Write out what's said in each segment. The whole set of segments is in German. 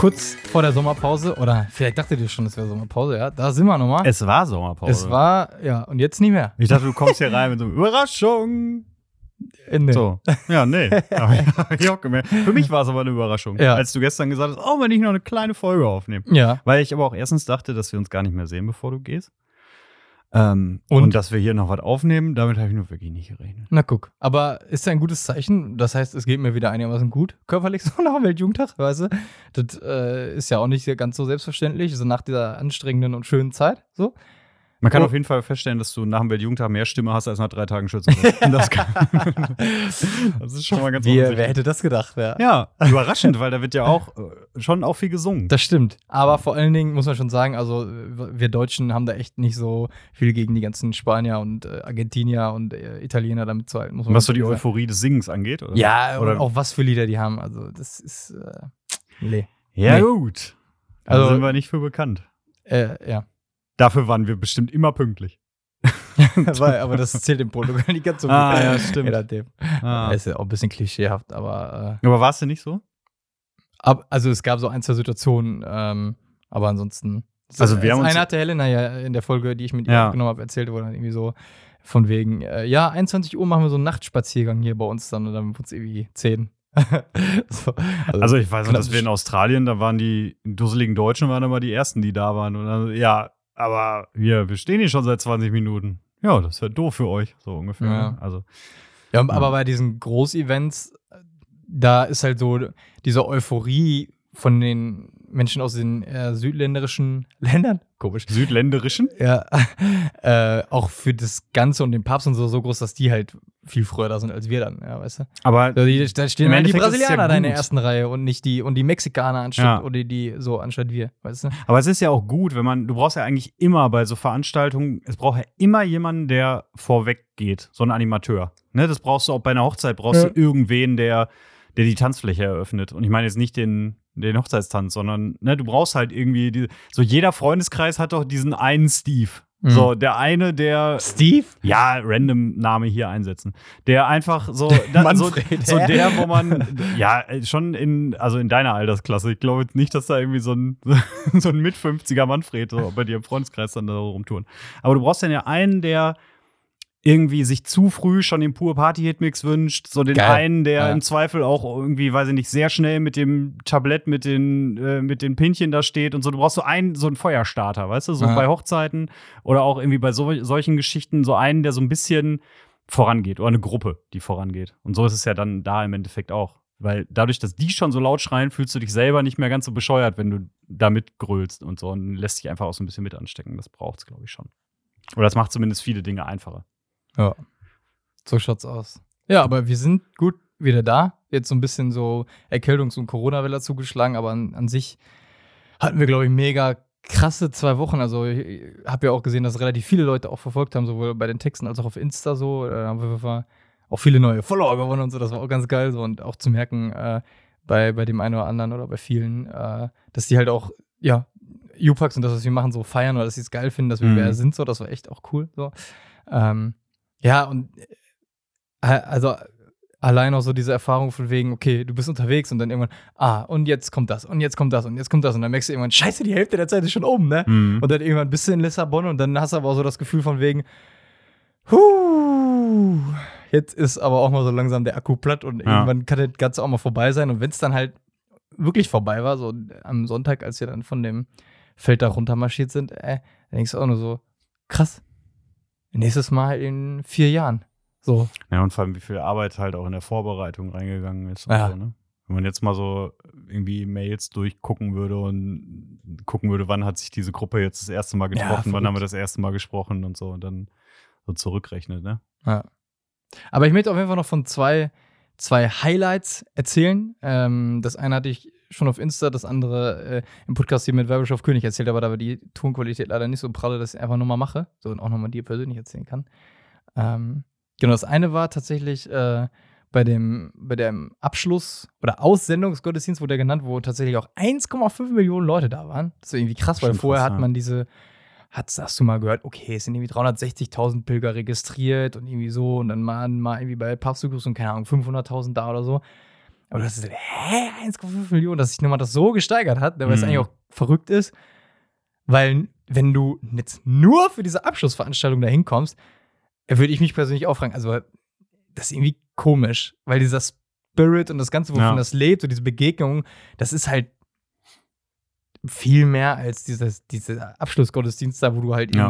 Kurz vor der Sommerpause, oder vielleicht dachtet ihr schon, es wäre Sommerpause, ja, da sind wir nochmal. Es war Sommerpause. Es war, ja, und jetzt nicht mehr. Ich dachte, du kommst hier rein mit so einer Überraschung. Nee. So. Ja, nee. Ich auch gemerkt. Für mich war es aber eine Überraschung. Ja. Als du gestern gesagt hast, oh, wenn ich noch eine kleine Folge aufnehme. Ja, Weil ich aber auch erstens dachte, dass wir uns gar nicht mehr sehen, bevor du gehst. Ähm, Und? und? dass wir hier noch was aufnehmen, damit habe ich nur wirklich nicht gerechnet. na guck. Aber ist ja ein gutes Zeichen. Das heißt, es geht mir wieder einigermaßen gut, körperlich so nach dem Weltjugendtag, weißt du? Das äh, ist ja auch nicht ganz so selbstverständlich, so nach dieser anstrengenden und schönen Zeit, so. Man kann Oh. auf jeden Fall feststellen, dass du nach dem Weltjugendtag mehr Stimme hast als nach drei Tagen Schützenfest. Das, kann, das ist schon mal ganz Wie, wer hätte das gedacht, ja. Ja, überraschend, weil da wird ja auch äh, schon auch viel gesungen. Das stimmt. Aber vor allen Dingen muss man schon sagen, also wir Deutschen haben da echt nicht so viel gegen die ganzen Spanier und äh, Argentinier und äh, Italiener damit zu halten. Was so die sagen. Euphorie des Singens angeht, oder? Ja, Oder- auch was für Lieder die haben. Also das ist äh, nee. Ja, Nee. gut. Da Also- sind wir nicht für bekannt. Äh, ja. Dafür waren wir bestimmt immer pünktlich. Weil, aber das zählt in Portugal nicht ganz so gut. Ah, ja, stimmt. Je nachdem. Ah. Ist ja auch ein bisschen klischeehaft, aber äh, Aber war es denn nicht so? ab, also es gab so ein, zwei Situationen, ähm, aber ansonsten. Also wir haben uns- eine hatte Helena ja in der Folge, die ich mit ihr Ja. aufgenommen habe, erzählt, wo dann irgendwie so von wegen, äh, ja, 21 Uhr machen wir so einen Nachtspaziergang hier bei uns dann und dann wird es irgendwie 10. so, Also ich weiß noch, dass wir in Australien, da waren die dusseligen Deutschen waren immer die ersten, die da waren. Und dann, ja, aber wir, wir stehen hier schon seit 20 Minuten. Ja, das ja doof für euch, so ungefähr. Ja. ne? Also, Ja, aber bei diesen Großevents, da ist halt so diese Euphorie von den Menschen aus den äh, südländerischen Ländern, komisch, südländerischen? ja, äh, auch für das Ganze und den Papst und so, so groß, dass die halt viel früher da sind als wir dann, ja, weißt du? Aber Da, die, da stehen halt die es ja Brasilianer da in der ersten Reihe und nicht die und die Mexikaner anstatt Ja. oder die so anstatt wir, weißt du? Aber es ist ja auch gut, wenn man, du brauchst ja eigentlich immer bei so Veranstaltungen, es braucht ja immer jemanden, der vorweg geht, so ein Animateur. Ne, das brauchst du auch bei einer Hochzeit, brauchst Ja. du irgendwen, der, der die Tanzfläche eröffnet. Und ich meine jetzt nicht den, den Hochzeitstanz, sondern ne, du brauchst halt irgendwie, die, so jeder Freundeskreis hat doch diesen einen Steve. Mhm. So, der eine, der, Steve? ja, random Name hier einsetzen. Der einfach so, da, so, so der, wo man, ja, schon in, also in deiner Altersklasse. Ich glaube jetzt nicht, dass da irgendwie so ein, so ein mit 50er Manfred so bei dir im Freundeskreis dann da rumtouren. Aber du brauchst dann ja einen, der irgendwie sich zu früh schon den pur Party-Hitmix wünscht, so den Geil. einen, der Ja. im Zweifel auch irgendwie, weiß ich nicht, sehr schnell mit dem Tablett, mit den, äh, mit den Pinchen da steht und so. Du brauchst so einen, so einen Feuerstarter, weißt du, so Ja. bei Hochzeiten oder auch irgendwie bei so, solchen Geschichten, so einen, der so ein bisschen vorangeht oder eine Gruppe, die vorangeht. Und so ist es ja dann da im Endeffekt auch. Weil dadurch, dass die schon so laut schreien, fühlst du dich selber nicht mehr ganz so bescheuert, wenn du da mitgrölst und so und lässt dich einfach auch so ein bisschen mit anstecken. Das braucht es, glaube ich, schon. Oder das macht zumindest viele Dinge einfacher. Ja. So schaut's aus. Ja, aber wir sind gut wieder da. Jetzt so ein bisschen so Erkältungs- und Corona-Welle zugeschlagen, aber an, an sich hatten wir, glaube ich, mega krasse zwei Wochen. Also ich habe ja auch gesehen, dass relativ viele Leute auch verfolgt haben, sowohl bei den Texten als auch auf Insta so. Da haben wir auch viele neue Follower gewonnen und so. Das war auch ganz geil. So. Und auch zu merken, äh, bei, bei dem einen oder anderen oder bei vielen, äh, dass die halt auch, ja, U-Packs und das, was wir machen, so feiern oder dass sie es geil finden, dass wir Mhm. wer sind. So, das war echt auch cool. So. Ähm, ja, und äh, also allein auch so diese Erfahrung von wegen, okay, du bist unterwegs und dann irgendwann, ah, und jetzt kommt das, und jetzt kommt das, und jetzt kommt das. Und dann merkst du irgendwann, scheiße, die Hälfte der Zeit ist schon oben, ne? Mhm. Und dann irgendwann bist du in Lissabon und dann hast du aber auch so das Gefühl von wegen, huh, jetzt ist aber auch mal so langsam der Akku platt und Ja. irgendwann kann das Ganze auch mal vorbei sein. Und wenn es dann halt wirklich vorbei war, so am Sonntag, als wir dann von dem Feld da runter marschiert sind, äh, dann denkst du auch nur so, krass, nächstes Mal in vier Jahren. So, Ja, und vor allem, wie viel Arbeit halt auch in der Vorbereitung reingegangen ist. Und Ja. so, ne? Wenn man jetzt mal so irgendwie Mails durchgucken würde und gucken würde, wann hat sich diese Gruppe jetzt das erste Mal Ja, getroffen, wann haben wir das erste Mal gesprochen und so und dann so zurückrechnet, ne? Ja. Aber ich möchte auf jeden Fall noch von zwei, zwei Highlights erzählen. Ähm, das eine hatte ich schon auf Insta, das andere äh, im Podcast hier mit Werbeschaft König erzählt, aber da war die Tonqualität leider nicht so pralle, dass ich einfach nochmal mache. So und auch nochmal dir persönlich erzählen kann. Ähm, genau, das eine war tatsächlich äh, bei dem, bei dem Abschluss oder Aussendungsgottesdienst wurde der genannt, wo tatsächlich auch 1,5 Millionen Leute da waren. Das ist irgendwie krass, weil vorher krass, hat man diese, hat, hast du mal gehört, okay, es sind irgendwie 360.000 Pilger registriert und irgendwie so und dann mal, mal irgendwie bei Papstbegrüßung, keine Ahnung, 500.000 da oder so. Aber das ist, hä, 1,5 Millionen, dass sich nochmal das so gesteigert hat, weil es Mhm. eigentlich auch verrückt ist. Weil, wenn du jetzt nur für diese Abschlussveranstaltung da hinkommst, würde ich mich persönlich auch fragen, also, das ist irgendwie komisch, weil dieser Spirit und das Ganze, wovon Ja. das lebt, so diese Begegnung, das ist halt viel mehr als dieses, dieser Abschlussgottesdienst da, wo du halt Ja.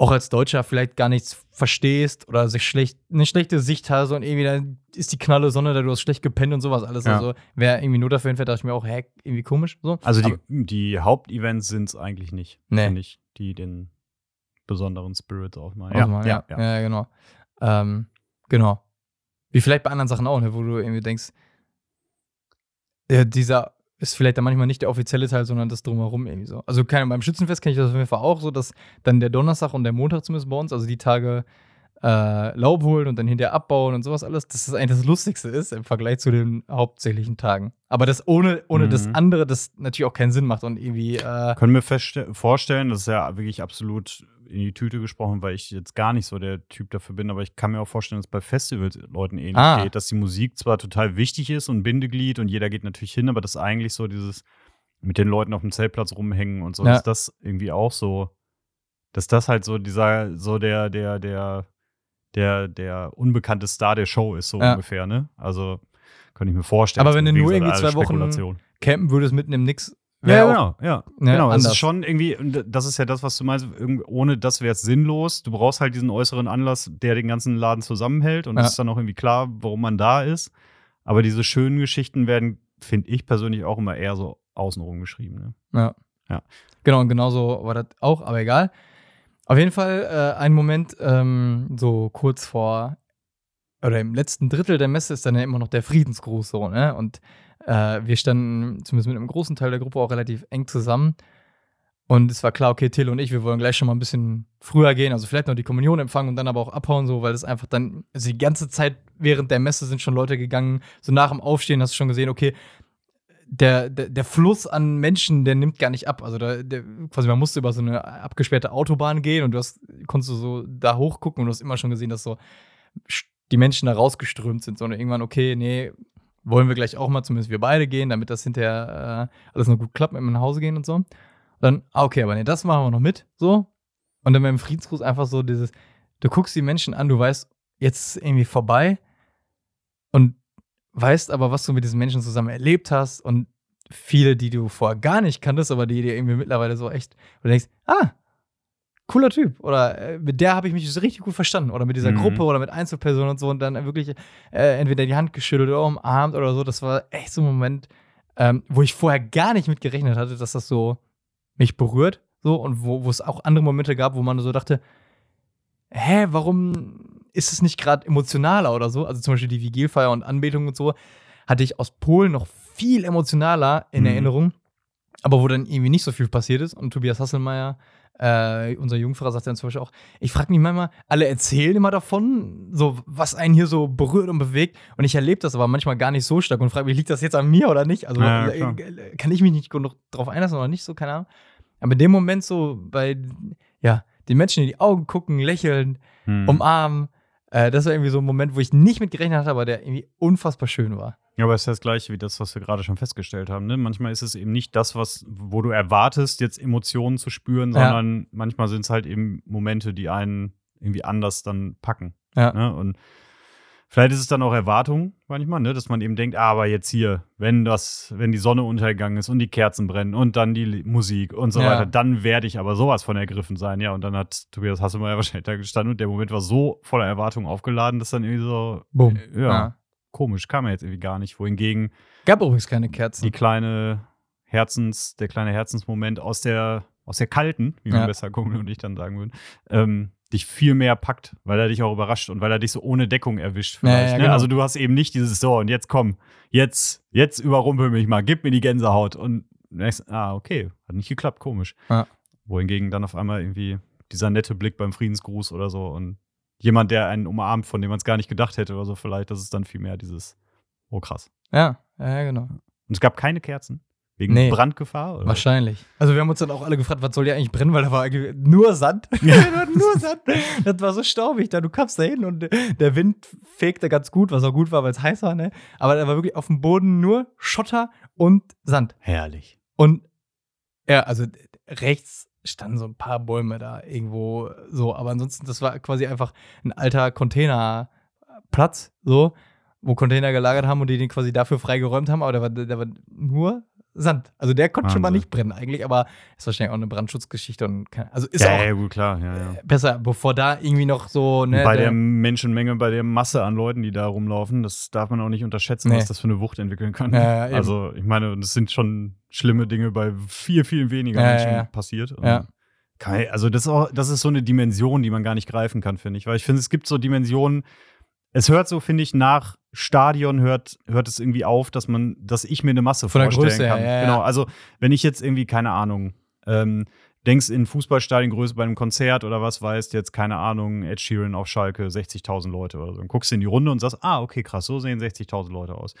Auch als Deutscher vielleicht gar nichts verstehst oder sich schlecht, eine schlechte Sicht hast und irgendwie dann ist die knalle Sonne da, du hast schlecht gepennt und sowas alles. Ja. Also, wer irgendwie nur dafür hinfährt, dachte ich mir auch, hä, irgendwie komisch. So. Also die, Aber- die Hauptevents sind es eigentlich nicht, Nee. finde ich, die den besonderen Spirit aufmachen. Ausmachen, ja, ja. genau. Ähm, genau. Wie vielleicht bei anderen Sachen auch, ne, wo du irgendwie denkst, ja, dieser ist vielleicht dann manchmal nicht der offizielle Teil, sondern das drumherum irgendwie so. Also keine, beim Schützenfest kenne ich das auf jeden Fall auch so, dass dann der Donnerstag und der Montag zumindest bei uns, also die Tage äh, Laub holen und dann hinterher abbauen und sowas alles, dass das eigentlich das Lustigste ist im Vergleich zu den hauptsächlichen Tagen. Aber das ohne, ohne das Mhm. andere, das natürlich auch keinen Sinn macht und irgendwie, äh, Können wir vorstellen, das ist ja wirklich absolut in die Tüte gesprochen, weil ich jetzt gar nicht so der Typ dafür bin, aber ich kann mir auch vorstellen, dass es bei Festivals Leuten ähnlich Ah. geht, dass die Musik zwar total wichtig ist und Bindeglied und jeder geht natürlich hin, aber dass eigentlich so dieses mit den Leuten auf dem Zeltplatz rumhängen und so, Ja. dass das irgendwie auch so, dass das halt so dieser, so der, der, der, der, der unbekannte Star der Show ist, so Ja. ungefähr, ne? Also könnte ich mir vorstellen. Aber wenn du nur irgendwie zwei Wochen campen würdest mitten im Nix, Ja, genau, ja. ne, genau. Es anders. ist schon irgendwie, das ist ja das, was du meinst, ohne das wäre es sinnlos. Du brauchst halt diesen äußeren Anlass, der den ganzen Laden zusammenhält und Ja. es ist dann auch irgendwie klar, warum man da ist. Aber diese schönen Geschichten werden, finde ich persönlich, auch immer eher so außenrum geschrieben. Ne? Ja. Ja. Genau, und genauso war das auch, aber egal. Auf jeden Fall äh, ein Moment, ähm, so kurz vor, oder im letzten Drittel der Messe ist dann ja immer noch der Friedensgruß so, ne? Und äh, wir standen zumindest mit einem großen Teil der Gruppe auch relativ eng zusammen. Und es war klar, okay, Till und ich, wir wollen gleich schon mal ein bisschen früher gehen, also vielleicht noch die Kommunion empfangen und dann aber auch abhauen, so, weil es einfach dann, also die ganze Zeit während der Messe sind schon Leute gegangen, so nach dem Aufstehen hast du schon gesehen, okay, der, der, der Fluss an Menschen, der nimmt gar nicht ab. Also da, der, quasi man musste über so eine abgesperrte Autobahn gehen und du hast, konntest du so da hochgucken und du hast immer schon gesehen, dass so die Menschen da rausgeströmt sind, sondern irgendwann, okay, nee, wollen wir gleich auch mal, zumindest wir beide gehen, damit das hinterher äh, alles noch gut klappt mit dem nach Hause gehen und so. Und dann, ah, okay, aber nee, das machen wir noch mit, so. Und dann beim Friedensgruß einfach so dieses, du guckst die Menschen an, du weißt, jetzt ist irgendwie vorbei und weißt aber, was du mit diesen Menschen zusammen erlebt hast und viele, die du vorher gar nicht kanntest, aber die dir irgendwie mittlerweile so echt, du denkst, ah, cooler Typ. Oder äh, mit der habe ich mich so richtig gut verstanden. Oder mit dieser Mhm. Gruppe oder mit Einzelpersonen und so und dann wirklich äh, entweder die Hand geschüttelt oder umarmt oder so. Das war echt so ein Moment, ähm, wo ich vorher gar nicht mit gerechnet hatte, dass das so mich berührt. So, und wo, wo es auch andere Momente gab, wo man so dachte, hä, warum ist es nicht gerade emotionaler oder so? Also zum Beispiel die Vigilfeier und Anbetung und so, hatte ich aus Polen noch viel emotionaler in Mhm. Erinnerung, aber wo dann irgendwie nicht so viel passiert ist. Und Tobias Hasselmeier, äh, unser Jungfrau, sagt dann zum Beispiel auch, ich frage mich manchmal, alle erzählen immer davon, so was einen hier so berührt und bewegt. Und ich erlebe das aber manchmal gar nicht so stark und frage mich, liegt das jetzt an mir oder nicht? Also Ja, äh, äh, kann ich mich nicht genug drauf einlassen oder nicht so, keine Ahnung. Aber in dem Moment so bei, ja, den Menschen in die Augen gucken, lächeln, Hm. umarmen, äh, das war irgendwie so ein Moment, wo ich nicht mit gerechnet hatte, aber der irgendwie unfassbar schön war. Ja, aber es ist das gleiche wie das, was wir gerade schon festgestellt haben. Ne? Manchmal ist es eben nicht das, was, wo du erwartest, jetzt Emotionen zu spüren, Ja. sondern manchmal sind es halt eben Momente, die einen irgendwie anders dann packen. Ja. Ne? Und vielleicht ist es dann auch Erwartung manchmal, ne? dass man eben denkt, ah, aber jetzt hier, wenn das, wenn die Sonne untergegangen ist und die Kerzen brennen und dann die Musik und so Ja. weiter, dann werde ich aber sowas von ergriffen sein. Ja, und dann hat Tobias Hasselmeier wahrscheinlich da gestanden und der Moment war so voller Erwartung aufgeladen, dass dann irgendwie so, Boom. äh, ja, komisch, kam er jetzt irgendwie gar nicht. Wohingegen Gab übrigens keine Kerzen. die kleine Herzens, der kleine Herzensmoment aus der, aus der kalten, wie man Ja. besser Kumpel und ich dann sagen würden, ähm, dich viel mehr packt, weil er dich auch überrascht und weil er dich so ohne Deckung erwischt. Ja, ja, Vielleicht, ne? genau. Also du hast eben nicht dieses so und jetzt komm, jetzt, jetzt überrumpel mich mal, gib mir die Gänsehaut und denkst, ah, okay, hat nicht geklappt, komisch. Ja. Wohingegen dann auf einmal irgendwie dieser nette Blick beim Friedensgruß oder so und jemand, der einen umarmt, von dem man es gar nicht gedacht hätte oder so, vielleicht, das ist dann viel mehr dieses, oh krass. Ja, ja, ja, genau. Und es gab keine Kerzen. Wegen Nee. Brandgefahr? Oder? Wahrscheinlich. Also wir haben uns dann auch alle gefragt, was soll hier eigentlich brennen, weil da war nur Sand. nur Sand. Das war so staubig da. Du kamst da hin und der Wind fegte ganz gut, was auch gut war, weil es heiß war, ne? Aber da war wirklich auf dem Boden nur Schotter und Sand. Herrlich. Und ja, also rechts standen so ein paar Bäume da irgendwo so, aber ansonsten, das war quasi einfach ein alter Containerplatz, so, wo Container gelagert haben und die den quasi dafür freigeräumt haben, aber da war, da war nur Sand. Also der konnte schon mal Wahnsinn. nicht brennen eigentlich, aber ist wahrscheinlich auch eine Brandschutzgeschichte und keine, also ist ja, auch ja, gut, klar. Ja, ja. besser, bevor da irgendwie noch so, ne, bei der- der Menschenmenge, bei der Masse an Leuten, die da rumlaufen, das darf man auch nicht unterschätzen, Nee. was das für eine Wucht entwickeln kann. Ja, ja, also, ich meine, das sind schon schlimme Dinge bei viel, viel weniger ja, Menschen passiert. Ja. Kann, also, das ist, auch, das ist so eine Dimension, die man gar nicht greifen kann, finde ich. Weil ich finde, es gibt so Dimensionen, es hört so, finde ich, nach Stadion hört, hört es irgendwie auf, dass man, dass ich mir eine Masse Von der vorstellen Größe her, kann. ja, ja. Genau, also wenn ich jetzt irgendwie, keine Ahnung, ähm, denkst in Fußballstadiongröße bei einem Konzert oder was weißt, jetzt, keine Ahnung, Ed Sheeran auf Schalke, 60.000 Leute oder so. Dann guckst du in die Runde und sagst, ah, okay, krass, so sehen 60.000 Leute aus.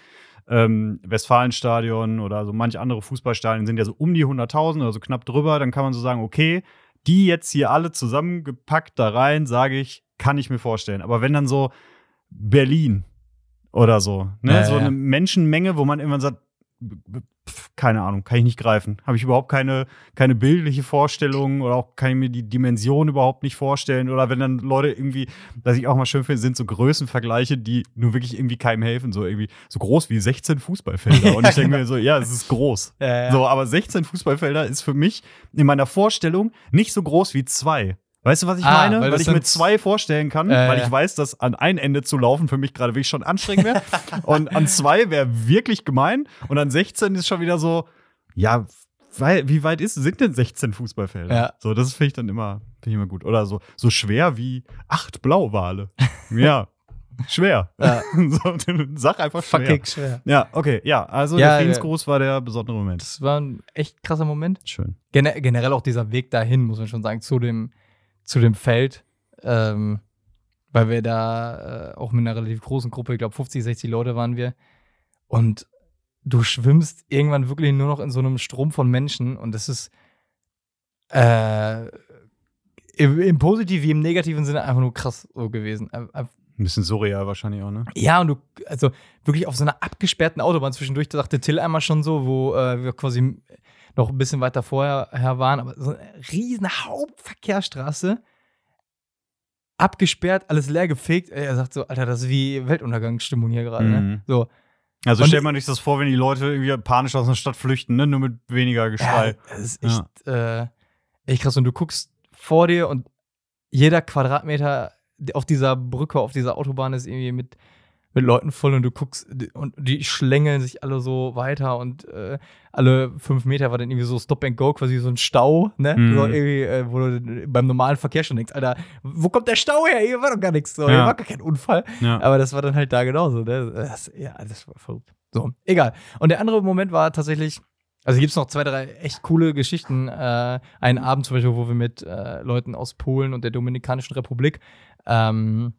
Ähm, Westfalenstadion oder so manche andere Fußballstadien sind ja so um die 100.000 oder so knapp drüber. Dann kann man so sagen, okay, die jetzt hier alle zusammengepackt da rein, sage ich, kann ich mir vorstellen. Aber wenn dann so Berlin oder so, ne, Ja, so ja. eine Menschenmenge, wo man irgendwann sagt, keine Ahnung, kann ich nicht greifen. Habe ich überhaupt keine, keine bildliche Vorstellung oder auch kann ich mir die Dimension überhaupt nicht vorstellen. Oder wenn dann Leute irgendwie, was ich auch mal schön finde, sind so Größenvergleiche, die nur wirklich irgendwie keinem helfen. So irgendwie so groß wie 16 Fußballfelder. Und ich denke mir so, ja, es ist groß. Ja. So, aber 16 Fußballfelder ist für mich in meiner Vorstellung nicht so groß wie zwei. Weißt du, was ich Ah, meine? weil Weil, ich mir zwei vorstellen kann, Äh, weil ja. ich weiß, dass an ein Ende zu laufen für mich gerade wirklich schon anstrengend wäre. und an zwei wäre wirklich gemein. Und an 16 ist schon wieder so, ja, weil, wie weit ist, sind denn 16 Fußballfelder? Ja. So, das finde ich dann immer, finde ich immer gut. Oder so, so schwer wie acht Blauwale. ja, schwer. Ja. so, sag einfach schwer. fucking schwer. Ja, okay, ja. Also Ja, der ja. Friedensgruß war der besondere Moment. Das war ein echt krasser Moment. Schön. Gene generell auch dieser Weg dahin, muss man schon sagen, zu dem, zu dem Feld. Ähm, weil wir da äh, auch mit einer relativ großen Gruppe, ich glaube 50, 60 Leute waren wir. Und du schwimmst irgendwann wirklich nur noch in so einem Strom von Menschen und das ist äh, im, im positiven wie im negativen Sinne einfach nur krass so gewesen. Ein- ein- Ein bisschen surreal wahrscheinlich auch, ne? ja, und du, also wirklich auf so einer abgesperrten Autobahn zwischendurch, da sagte Till einmal schon so, wo äh, wir quasi noch ein bisschen weiter vorher her waren, aber so eine riesen Hauptverkehrsstraße, abgesperrt, alles leer gefegt. Er sagt so, Alter, das ist wie Weltuntergangsstimmung hier gerade, ne? Mhm. So. Also stellt man sich das vor, wenn die Leute irgendwie panisch aus einer Stadt flüchten, ne? Nur mit weniger Geschrei. Ja, das ist echt, äh, echt krass. Und du guckst vor dir und jeder Quadratmeter auf dieser Brücke, auf dieser Autobahn ist irgendwie mit, mit Leuten voll und du guckst und die schlängeln sich alle so weiter und äh, alle fünf Meter war dann irgendwie so Stop and Go, quasi so ein Stau, ne? Mhm. So irgendwie, äh, wo du beim normalen Verkehr schon denkst, Alter, wo kommt der Stau her? Hier war doch gar nichts, so, hier Ja. war gar kein Unfall. Ja. Aber das war dann halt da genauso. Ne? Das, ja, das war verrückt. So, egal. Und der andere Moment war tatsächlich, also gibt es noch zwei, drei echt coole Geschichten. Äh, einen Abend zum Beispiel, wo wir mit äh, Leuten aus Polen und der Dominikanischen Republik ähm,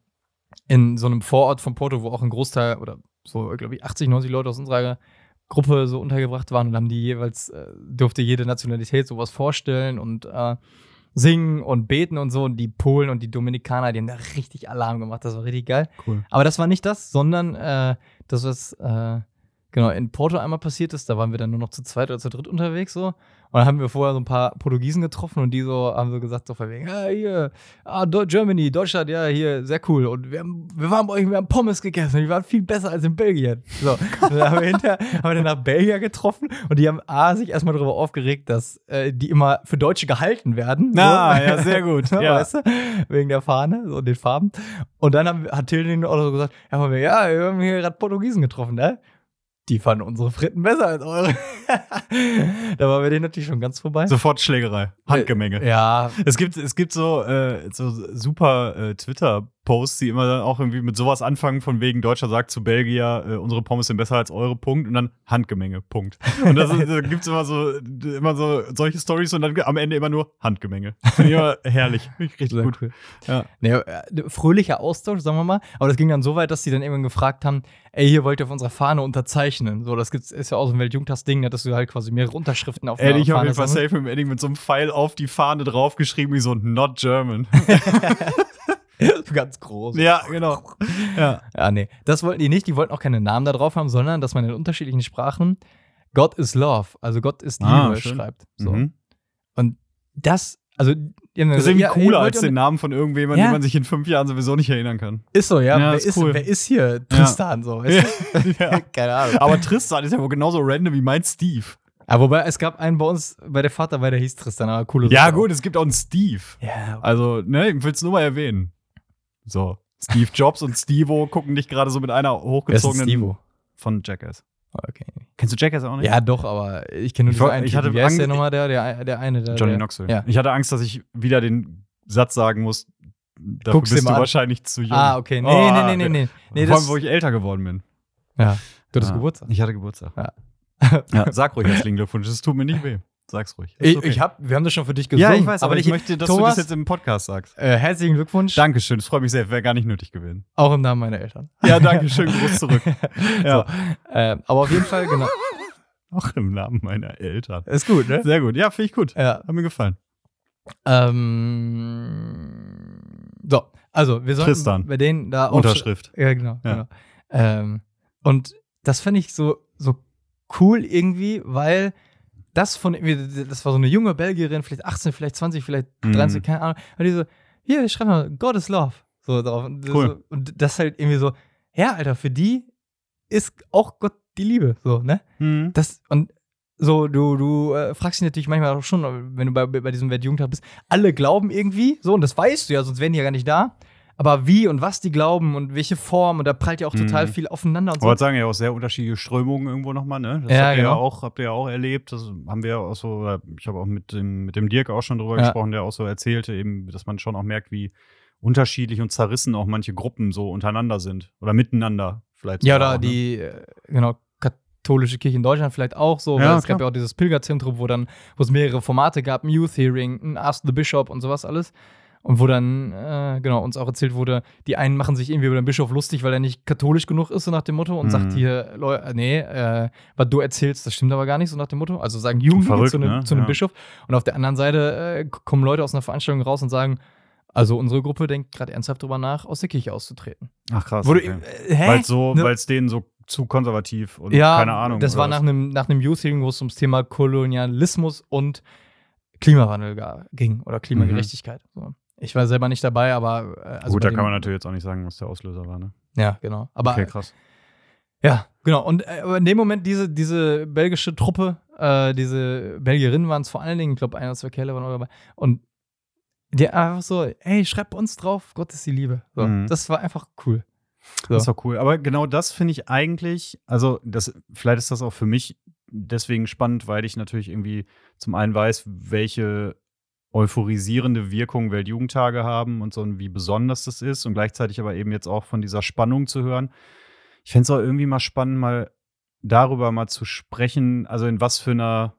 in so einem Vorort von Porto, wo auch ein Großteil oder so, glaube ich, 80, 90 Leute aus unserer Gruppe so untergebracht waren und haben die jeweils, äh, durfte jede Nationalität sowas vorstellen und äh, singen und beten und so. Und die Polen und die Dominikaner, die haben da richtig Alarm gemacht. Das war richtig geil. Cool. Aber das war nicht das, sondern äh, das, was äh, genau in Porto einmal passiert ist. Da waren wir dann nur noch zu zweit oder zu dritt unterwegs so. Und dann haben wir vorher so ein paar Portugiesen getroffen und die so haben so gesagt, so von wegen, ja, hier, ah, Germany, Deutschland, ja, hier, sehr cool. Und wir, haben, wir waren bei euch, wir haben Pommes gegessen, die waren viel besser als in Belgien. So, Und dann haben wir hinterher haben wir dann nach Belgier getroffen und die haben A, sich erstmal darüber aufgeregt, dass äh, die immer für Deutsche gehalten werden. Na, so. ja, sehr gut. Ja. Weißt du? Wegen der Fahne und den Farben. Und dann haben, hat Till den auch so gesagt: Ja, haben wir, ja, wir haben hier gerade Portugiesen getroffen, ne? Die fanden unsere Fritten besser als eure. da waren wir denen natürlich schon ganz vorbei. Sofort Schlägerei. Handgemenge. Ja, Es gibt, es gibt so, äh, so super äh, Posts, die immer dann auch irgendwie mit sowas anfangen, von wegen Deutscher sagt zu Belgier, äh, unsere Pommes sind besser als eure, Punkt, und dann Handgemenge, Punkt. Und das ist, da gibt's immer so, immer so solche Stories und dann am Ende immer nur Handgemenge. Finde ich immer herrlich. Ich richtig Sehr gut. cool. Ja. Nee, äh, fröhlicher Austausch, sagen wir mal. Aber das ging dann so weit, dass die dann irgendwann gefragt haben, ey, hier wollt ihr auf unserer Fahne unterzeichnen. So, das gibt's, ist ja auch so ein Weltjugendtagsding, dass du halt quasi mehrere Unterschriften auf ich habe Fahne jeden Fall sammelst. safe im Edding mit so einem Pfeil auf die Fahne draufgeschrieben, wie so ein Not German. Ganz groß. ja, genau. Ja. Ja, nee, das wollten die nicht. Die wollten auch keine Namen da drauf haben, sondern dass man in unterschiedlichen Sprachen God is Love, also Gott ist Liebe, Ah, schreibt. So. Mhm. Und das, also, haben Das ist irgendwie ja, cooler als ja- den Namen von irgendjemandem, Ja. den man sich in fünf Jahren sowieso nicht erinnern kann. Ist so, ja. Ja, wer, ist cool. wer ist hier Tristan? So, ja. Keine Ahnung. Aber Tristan ist ja wohl genauso random wie mein Steve. Aber wobei, es gab einen bei uns, bei der Vater, weil der hieß Tristan, aber coole Ja, Sache gut, es gibt auch einen Steve. Ja, Also, ne, ich will es nur mal erwähnen. So. Steve Jobs und Stevo gucken dich gerade so mit einer wer ist hochgezogenen Stevo? von Jackass. Okay. Kennst du Jackass auch nicht? Ja, doch, aber ich kenne nur Ich einen ich hatte Wie heißt der nochmal, der, der, der eine? Der, Johnny der, Knoxville. Ja. Ich hatte Angst, dass ich wieder den Satz sagen muss. Dafür Guck's dir bist du an. wahrscheinlich zu jung. Ah, okay. Nee, Oh, nee, nee, nee, nee. nee Vor allem, wo ich älter geworden bin. ja. Du hattest Ja. Geburtstag. Ich hatte Geburtstag. Ja. ja, sag ruhig herzlichen Glückwunsch. Es tut mir nicht weh. Sag's ruhig. Ist Ich, okay. ich hab, wir haben das schon für dich gesungen. ja, ich weiß, aber, ich, möchte, dass du Thomas, das jetzt im Podcast sagst. äh, herzlichen Glückwunsch. Dankeschön, das freut mich sehr. Wäre gar nicht nötig gewesen. Auch im Namen meiner Eltern. Ja, danke schön. Gruß zurück. Ja. So, äh, aber auf jeden Fall, genau. Auch im Namen meiner Eltern. Ist gut, ne? Sehr gut. Ja, finde ich gut. Ja. Hat mir gefallen. Ähm, so, also, wir sollten Tristan. bei denen da Unterschrift. Ja, genau. Ja. genau. Ähm, und das fand ich so, so cool irgendwie, weil das von, das war so eine junge Belgierin, vielleicht 18, vielleicht 20, vielleicht Mhm. 30, keine Ahnung. Und die so, hier, schreib mal, God is Love. So drauf. Und das, Cool. so, und das halt irgendwie so, ja, Alter, für die ist auch Gott die Liebe, so, ne? Mhm. Das, und so, du, du äh, fragst dich natürlich manchmal auch schon, wenn du bei, bei diesem Weltjugendtag bist, alle glauben irgendwie, so, und das weißt du ja, sonst wären die ja gar nicht da. Aber wie und was die glauben und welche Form, und da prallt ja auch total Mhm. viel aufeinander und Ich so. wollte sagen, ja auch sehr unterschiedliche Strömungen irgendwo nochmal, ne? Das Ja, habt, ihr ja genau. auch, habt ihr ja auch erlebt. Das haben wir ja auch so, ich habe auch mit dem, mit dem Dirk auch schon drüber Ja. gesprochen, der auch so erzählte, eben, dass man schon auch merkt, wie unterschiedlich und zerrissen auch manche Gruppen so untereinander sind. Oder miteinander vielleicht. Ja, oder auch, ne? die, äh, genau, katholische Kirche in Deutschland vielleicht auch so, Ja, weil es gab klar. ja auch dieses Pilgerzentrum, wo dann, wo es mehrere Formate gab, ein Youth Hearing, ein Ask the Bishop und sowas alles. Und wo dann, äh, genau, uns auch erzählt wurde, die einen machen sich irgendwie über den Bischof lustig, weil er nicht katholisch genug ist, so nach dem Motto, und Mhm. sagt hier, Leute, äh, nee, äh, was du erzählst, das stimmt aber gar nicht, so nach dem Motto. Also sagen Jugendliche zu einem, ne? zu einem Ja. Bischof. Und auf der anderen Seite äh, kommen Leute aus einer Veranstaltung raus und sagen, also unsere Gruppe denkt gerade ernsthaft drüber nach, aus der Kirche auszutreten. Ach krass. Okay. äh? Weil so, Ne? es denen so zu konservativ und ja, keine Ahnung. Das war nach einem, nach einem Youth-Hearing, wo es ums Thema Kolonialismus und Klimawandel ging oder Klimagerechtigkeit. So. Ich war selber nicht dabei, aber äh, also Gut, da kann man natürlich jetzt auch nicht sagen, was der Auslöser war, ne? Ja, genau. Aber okay, krass. ja, genau. Und äh, in dem Moment diese, diese belgische Truppe, äh, diese Belgierinnen waren es vor allen Dingen, ich glaube, ein oder zwei Kerle waren auch dabei. Und die einfach so, hey, schreib uns drauf, Gott ist die Liebe. So, Mhm. Das war einfach cool. So. Das ist doch cool. Aber genau das finde ich eigentlich, also das, vielleicht ist das auch für mich deswegen spannend, weil ich natürlich irgendwie zum einen weiß, welche euphorisierende Wirkung Weltjugendtage haben und so und wie besonders das ist und gleichzeitig aber eben jetzt auch von dieser Spannung zu hören. Ich fände es auch irgendwie mal spannend, mal darüber mal zu sprechen, also in was für einer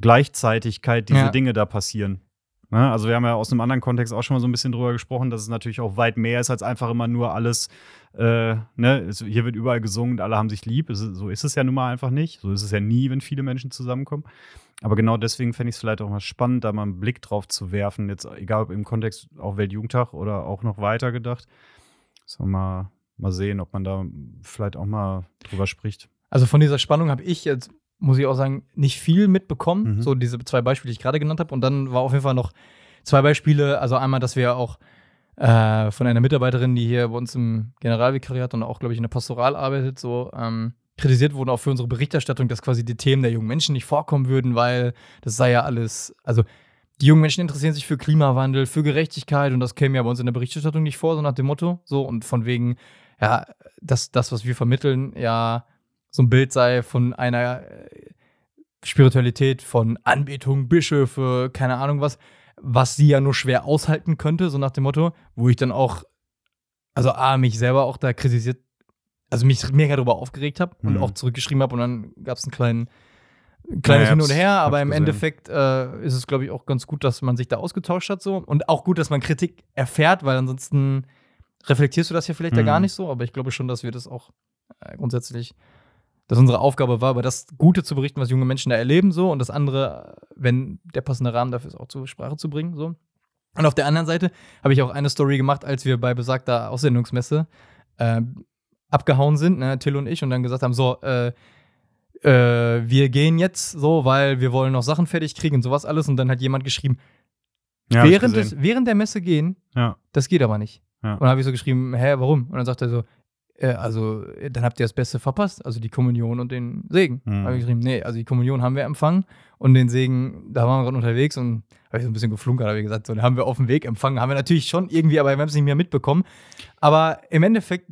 Gleichzeitigkeit diese Ja. Dinge da passieren. Ne? Also wir haben ja aus einem anderen Kontext auch schon mal so ein bisschen drüber gesprochen, dass es natürlich auch weit mehr ist als einfach immer nur alles, äh, ne, hier wird überall gesungen alle haben sich lieb. So ist es ja nun mal einfach nicht. So ist es ja nie, wenn viele Menschen zusammenkommen. Aber genau deswegen fände ich es vielleicht auch mal spannend, da mal einen Blick drauf zu werfen, jetzt egal ob im Kontext auch Weltjugendtag oder auch noch weiter gedacht. So mal, mal sehen, ob man da vielleicht auch mal drüber spricht. Also von dieser Spannung habe ich jetzt, muss ich auch sagen, nicht viel mitbekommen. Mhm. So diese zwei Beispiele, die ich gerade genannt habe. Und dann war auf jeden Fall noch zwei Beispiele. Also einmal, dass wir auch äh, von einer Mitarbeiterin, die hier bei uns im Generalvikariat und auch, glaube ich, in der Pastoral arbeitet, so ähm, kritisiert wurden auch für unsere Berichterstattung, dass quasi die Themen der jungen Menschen nicht vorkommen würden, weil das sei ja alles, also die jungen Menschen interessieren sich für Klimawandel, für Gerechtigkeit und das käme ja bei uns in der Berichterstattung nicht vor, so nach dem Motto. So und von wegen, ja, dass das, was wir vermitteln, ja so ein Bild sei von einer äh, Spiritualität, von Anbetung, Bischöfe, keine Ahnung was, was sie ja nur schwer aushalten könnte, so nach dem Motto, wo ich dann auch also A, mich selber auch da kritisiert, also mich mega darüber aufgeregt habe und Mhm. auch zurückgeschrieben habe und dann gab es einen kleinen kleines Ja, Hin und Her, aber im gesehen. Endeffekt äh, ist es, glaube ich, auch ganz gut, dass man sich da ausgetauscht hat so und auch gut, dass man Kritik erfährt, weil ansonsten reflektierst du das ja vielleicht ja Mhm. gar nicht so, aber ich glaube schon, dass wir das auch äh, grundsätzlich, dass unsere Aufgabe war, über das Gute zu berichten, was junge Menschen da erleben so und das andere, wenn der passende Rahmen dafür ist, auch zur Sprache zu bringen so. Und auf der anderen Seite habe ich auch eine Story gemacht, als wir bei besagter Aussendungsmesse äh, abgehauen sind, ne, Till und ich, und dann gesagt haben, so, äh, äh, wir gehen jetzt so, weil wir wollen noch Sachen fertig kriegen und sowas alles. Und dann hat jemand geschrieben, Ja, während, des, während der Messe gehen, ja. das geht aber nicht. Ja. Und dann habe ich so geschrieben, hä, warum? Und dann sagt er so, also, äh, dann habt ihr das Beste verpasst, also die Kommunion und den Segen. Mhm. Habe ich geschrieben, nee, also die Kommunion haben wir empfangen und den Segen, da waren wir gerade unterwegs und habe ich so ein bisschen geflunkert, habe ich gesagt, so, den haben wir auf dem Weg empfangen. Haben wir natürlich schon irgendwie, aber wir haben es nicht mehr mitbekommen. Aber im Endeffekt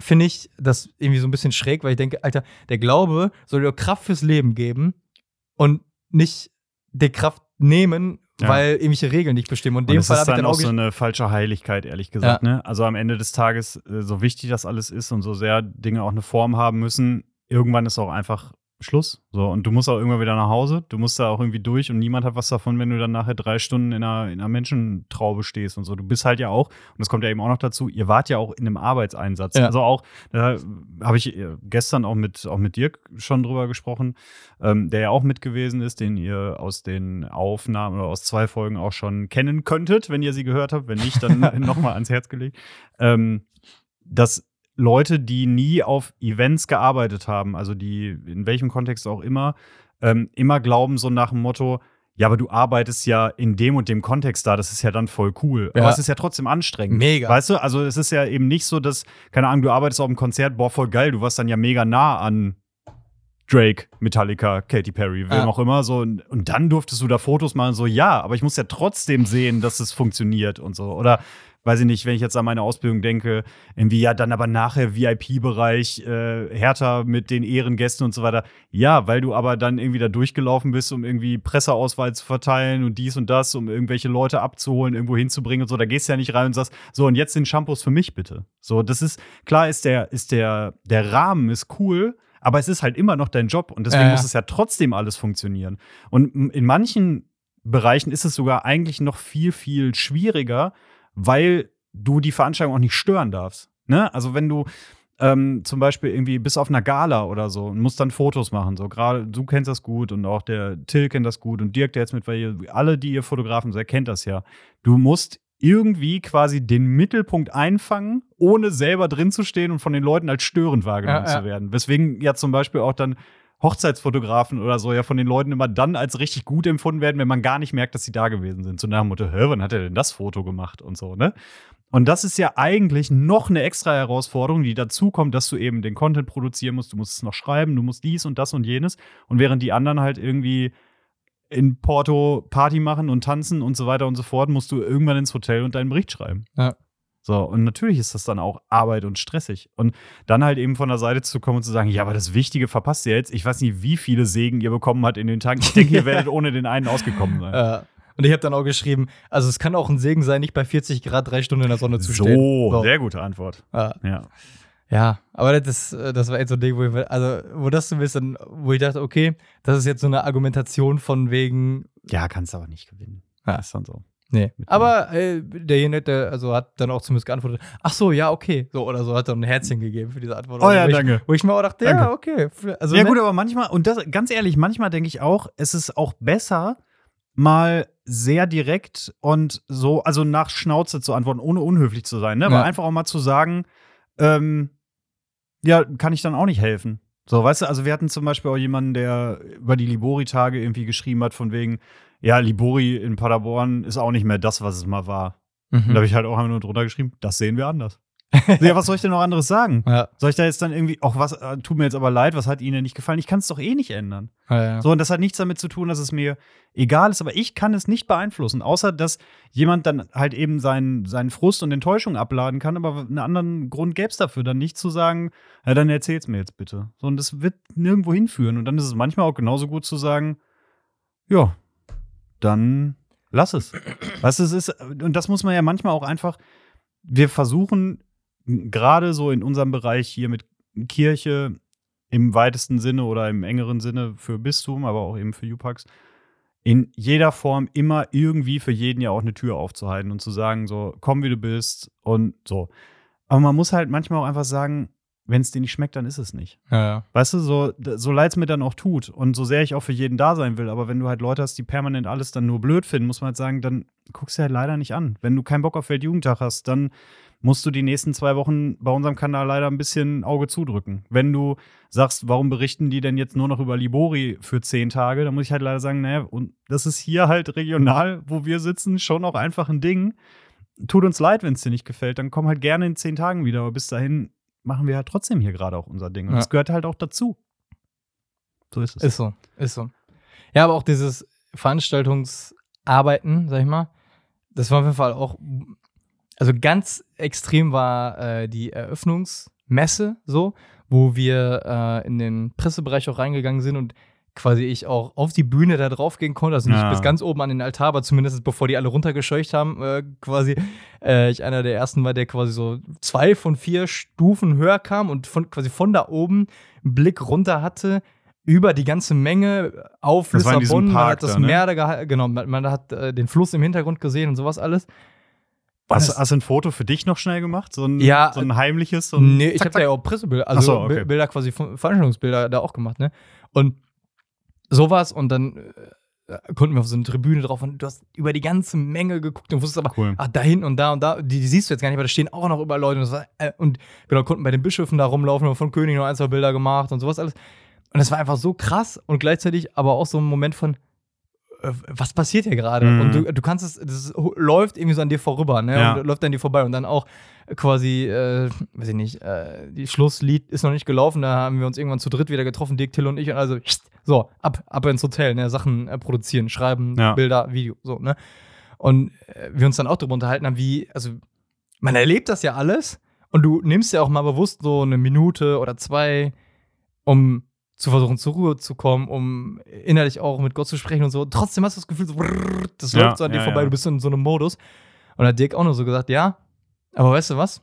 finde ich das irgendwie so ein bisschen schräg, weil ich denke, Alter, der Glaube soll dir Kraft fürs Leben geben und nicht die Kraft nehmen, Ja. weil irgendwelche Regeln nicht bestimmen. Und in Und dem es Fall ist habe ich dann auch so eine falsche Heiligkeit, ehrlich gesagt. Ne? Also am Ende des Tages, äh, so wichtig das alles ist und so sehr Dinge auch eine Form haben müssen, irgendwann ist auch einfach Schluss. So, und du musst auch irgendwann wieder nach Hause. Du musst da auch irgendwie durch und niemand hat was davon, wenn du dann nachher drei Stunden in einer, in einer Menschentraube stehst und so. Du bist halt ja auch, und das kommt ja eben auch noch dazu, ihr wart ja auch in einem Arbeitseinsatz. Ja. Also auch, da habe ich äh, gestern auch mit, auch mit Dirk schon drüber gesprochen, ähm, der ja auch mit gewesen ist, den ihr aus den Aufnahmen oder aus zwei Folgen auch schon kennen könntet, wenn ihr sie gehört habt. Wenn nicht, dann nochmal ans Herz gelegt. Ähm, dass Leute, die nie auf Events gearbeitet haben, also die in welchem Kontext auch immer, ähm, immer glauben so nach dem Motto, ja, aber du arbeitest ja in dem und dem Kontext da, das ist ja dann voll cool. Ja. Aber es ist ja trotzdem anstrengend. Mega. Weißt du, also es ist ja eben nicht so, dass, keine Ahnung, du arbeitest auf einem Konzert, boah, voll geil, du warst dann ja mega nah an Drake, Metallica, Katy Perry, wem Ja. auch immer, so. Und, und dann durftest du da Fotos machen, so, ja, aber ich muss ja trotzdem sehen, dass es funktioniert und so. Oder, weiß ich nicht, wenn ich jetzt an meine Ausbildung denke, irgendwie, ja, dann aber nachher VIP-Bereich, äh, härter mit den Ehrengästen und so weiter. Ja, weil du aber dann irgendwie da durchgelaufen bist, um irgendwie Presseauswahl zu verteilen und dies und das, um irgendwelche Leute abzuholen, irgendwo hinzubringen und so. Da gehst du ja nicht rein und sagst, so, und jetzt sind Shampoos für mich bitte. So, das ist, klar ist der, ist der, der Rahmen ist cool, aber es ist halt immer noch dein Job und deswegen ja. muss es ja trotzdem alles funktionieren. Und in manchen Bereichen ist es sogar eigentlich noch viel, viel schwieriger, weil du die Veranstaltung auch nicht stören darfst. Ne? Also wenn du ähm, zum Beispiel irgendwie bist auf einer Gala oder so und musst dann Fotos machen, so gerade du kennst das gut und auch der Till kennt das gut und Dirk, der jetzt mit, weil ihr, alle, die ihr Fotografen seid, kennt das ja. Du musst irgendwie quasi den Mittelpunkt einfangen, ohne selber drin zu stehen und von den Leuten als störend wahrgenommen Ja, ja. zu werden. Weswegen ja zum Beispiel auch dann Hochzeitsfotografen oder so ja von den Leuten immer dann als richtig gut empfunden werden, wenn man gar nicht merkt, dass sie da gewesen sind. So nach dem Motto, hä, wann hat er denn das Foto gemacht und so, ne? Und das ist ja eigentlich noch eine extra Herausforderung, die dazu kommt, dass du eben den Content produzieren musst, du musst es noch schreiben, du musst dies und das und jenes. Und während die anderen halt irgendwie in Porto Party machen und tanzen und so weiter und so fort, musst du irgendwann ins Hotel und deinen Bericht schreiben. Ja. So, und natürlich ist das dann auch Arbeit und stressig. Und dann halt eben von der Seite zu kommen und zu sagen, ja, aber das Wichtige verpasst ihr jetzt. Ich weiß nicht, wie viele Segen ihr bekommen habt in den Tagen. Ich denke, ihr werdet ohne den einen ausgekommen sein. Äh, und ich habe dann auch geschrieben, also es kann auch ein Segen sein, nicht bei 40 Grad drei Stunden in der Sonne zu stehen. so, sehr gute Antwort. Ja. Ja. Ja, aber das, äh, das war jetzt so ein Ding, wo ich, also, wo das so ein bisschen, wo ich dachte, okay, das ist jetzt so eine Argumentation von wegen, Ja, kannst aber nicht gewinnen. Ja. Ist dann so. Nee. Aber äh, derjenige, der also hat dann auch zumindest geantwortet, ach so, ja, okay, so oder so, hat dann ein Herzchen gegeben für diese Antwort. Oh ja, wo ich, danke. Wo ich mir auch dachte, ja, okay. Also, ja, ne? gut, aber manchmal, und das, ganz ehrlich, manchmal denke ich auch, es ist auch besser, mal sehr direkt und so, also nach Schnauze zu antworten, ohne unhöflich zu sein, ne? Aber Ja. einfach auch mal zu sagen, ähm, ja, kann ich dann auch nicht helfen. So, weißt du, also wir hatten zum Beispiel auch jemanden, der über die Libori-Tage irgendwie geschrieben hat, von wegen, ja, Libori in Paderborn ist auch nicht mehr das, was es mal war. Und da Mhm. habe ich halt auch einfach nur drunter geschrieben, das sehen wir anders. ja, was soll ich denn noch anderes sagen? Ja, Soll ich da jetzt dann irgendwie, auch was, äh, tut mir jetzt aber leid, was hat Ihnen nicht gefallen? Ich kann es doch eh nicht ändern. ja, ja. So, und das hat nichts damit zu tun, dass es mir egal ist, aber ich kann es nicht beeinflussen, außer dass jemand dann halt eben seinen, seinen Frust und Enttäuschung abladen kann, aber einen anderen Grund gäbe es dafür, dann nicht zu sagen, ja, dann erzähl's mir jetzt bitte. So, und das wird nirgendwo hinführen. Und dann ist es manchmal auch genauso gut zu sagen, ja, dann lass es. Du, es ist, und das muss man ja manchmal auch einfach, wir versuchen gerade so in unserem Bereich hier mit Kirche im weitesten Sinne oder im engeren Sinne für Bistum, aber auch eben für Jupax, in jeder Form immer irgendwie für jeden ja auch eine Tür aufzuhalten und zu sagen, so, komm wie du bist und so. Aber man muss halt manchmal auch einfach sagen, wenn es dir nicht schmeckt, dann ist es nicht. Ja, ja. Weißt du, so, so leid es mir dann auch tut und so sehr ich auch für jeden da sein will, aber wenn du halt Leute hast, die permanent alles dann nur blöd finden, muss man halt sagen, dann guckst du halt leider nicht an. Wenn du keinen Bock auf Weltjugendtag hast, dann musst du die nächsten zwei Wochen bei unserem Kanal leider ein bisschen Auge zudrücken. Wenn du sagst, warum berichten die denn jetzt nur noch über Libori für zehn Tage, dann muss ich halt leider sagen, naja, und das ist hier halt regional, wo wir sitzen, schon auch einfach ein Ding. Tut uns leid, wenn es dir nicht gefällt, dann komm halt gerne in zehn Tagen wieder, aber bis dahin machen wir halt trotzdem hier gerade auch unser Ding. Und Ja. das gehört halt auch dazu. So ist es. Ist so, ist so. Ja, aber auch dieses Veranstaltungsarbeiten, sag ich mal, das war auf jeden Fall auch, also ganz extrem war äh, die Eröffnungsmesse so, wo wir äh, in den Pressebereich auch reingegangen sind und quasi ich auch auf die Bühne da drauf gehen konnte, also nicht Ja. bis ganz oben an den Altar, aber zumindest bevor die alle runtergescheucht haben, äh, quasi äh, ich einer der ersten war, der quasi so zwei von vier Stufen höher kam und von quasi von da oben einen Blick runter hatte über die ganze Menge auf Das Lissabon, man hat das da, ne? Meer da genau, man, man hat äh, den Fluss im Hintergrund gesehen und sowas alles. Hast, Das- hast du ein Foto für dich noch schnell gemacht? So ein, Ja, so ein heimliches? So ein nee, ich Zack, habe da ja auch Pressebilder, also so, okay. Bi- Bilder quasi, Veranstaltungsbilder da auch gemacht, ne? Und sowas und dann äh, konnten wir auf so eine Tribüne drauf und du hast über die ganze Menge geguckt und wusstest aber, Cool. ah, da hinten und da und da, die, die siehst du jetzt gar nicht, aber da stehen auch noch überall Leute und, das war, äh, und genau, konnten bei den Bischöfen da rumlaufen und von König noch ein, zwei Bilder gemacht und sowas alles. Und das war einfach so krass und gleichzeitig aber auch so ein Moment von, äh, was passiert hier gerade? Mhm. Und du, du kannst es, das läuft irgendwie so an dir vorüber, ne? Ja. Und läuft an dir vorbei und dann auch quasi, äh, weiß ich nicht, äh, die Schlusslied ist noch nicht gelaufen, da haben wir uns irgendwann zu dritt wieder getroffen, Dirk, Till und ich und also, so, ab, ab ins Hotel, ne? Sachen äh, produzieren, schreiben, Ja. Bilder, Video, so, ne? Und äh, wir uns dann auch darüber unterhalten haben, wie, also, man erlebt das ja alles und du nimmst ja auch mal bewusst so eine Minute oder zwei, um zu versuchen, zur Ruhe zu kommen, um innerlich auch mit Gott zu sprechen und so. Trotzdem hast du das Gefühl, so, brrr, das Ja, läuft so an dir ja, vorbei, du bist in so einem Modus. Und da hat Dirk auch nur so gesagt, ja, aber weißt du was?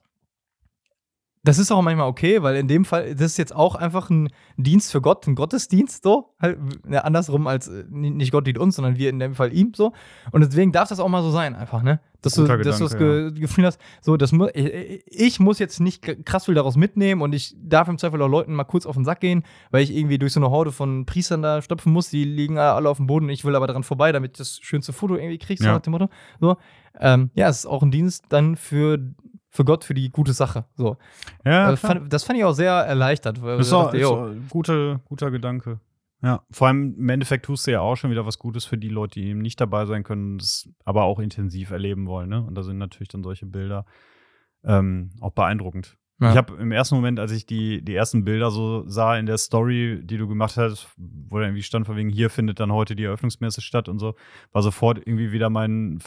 Das ist auch manchmal okay, weil in dem Fall, das ist jetzt auch einfach ein Dienst für Gott, ein Gottesdienst, so. Halt, ja, andersrum als äh, ni- nicht Gott dient uns, sondern wir in dem Fall ihm, so. Und deswegen darf das auch mal so sein, einfach, ne? Dass du, Guter du das Ge Gefühl hast, so, das mu ich, ich muss jetzt nicht krass viel daraus mitnehmen und ich darf im Zweifel auch Leuten mal kurz auf den Sack gehen, weil ich irgendwie durch so eine Horde von Priestern da stopfen muss, die liegen alle auf dem Boden und ich will aber daran vorbei, damit ich das schönste Foto irgendwie kriege, so Ja. nach dem Motto. So. Ähm, ja, es ist auch ein Dienst dann für, für Gott, für die gute Sache. So. Ja, Äh, klar. fand, das fand ich auch sehr erleichtert. Weil Das ist auch, ein guter, guter Gedanke. Ja, vor allem im Endeffekt tust du ja auch schon wieder was Gutes für die Leute, die eben nicht dabei sein können, das aber auch intensiv erleben wollen. Ne? Und da sind natürlich dann solche Bilder ähm, auch beeindruckend. Ja. Ich habe im ersten Moment, als ich die, die ersten Bilder so sah in der Story, die du gemacht hast, wo da irgendwie stand, von wegen, hier findet dann heute die Eröffnungsmesse statt und so, war sofort irgendwie wieder mein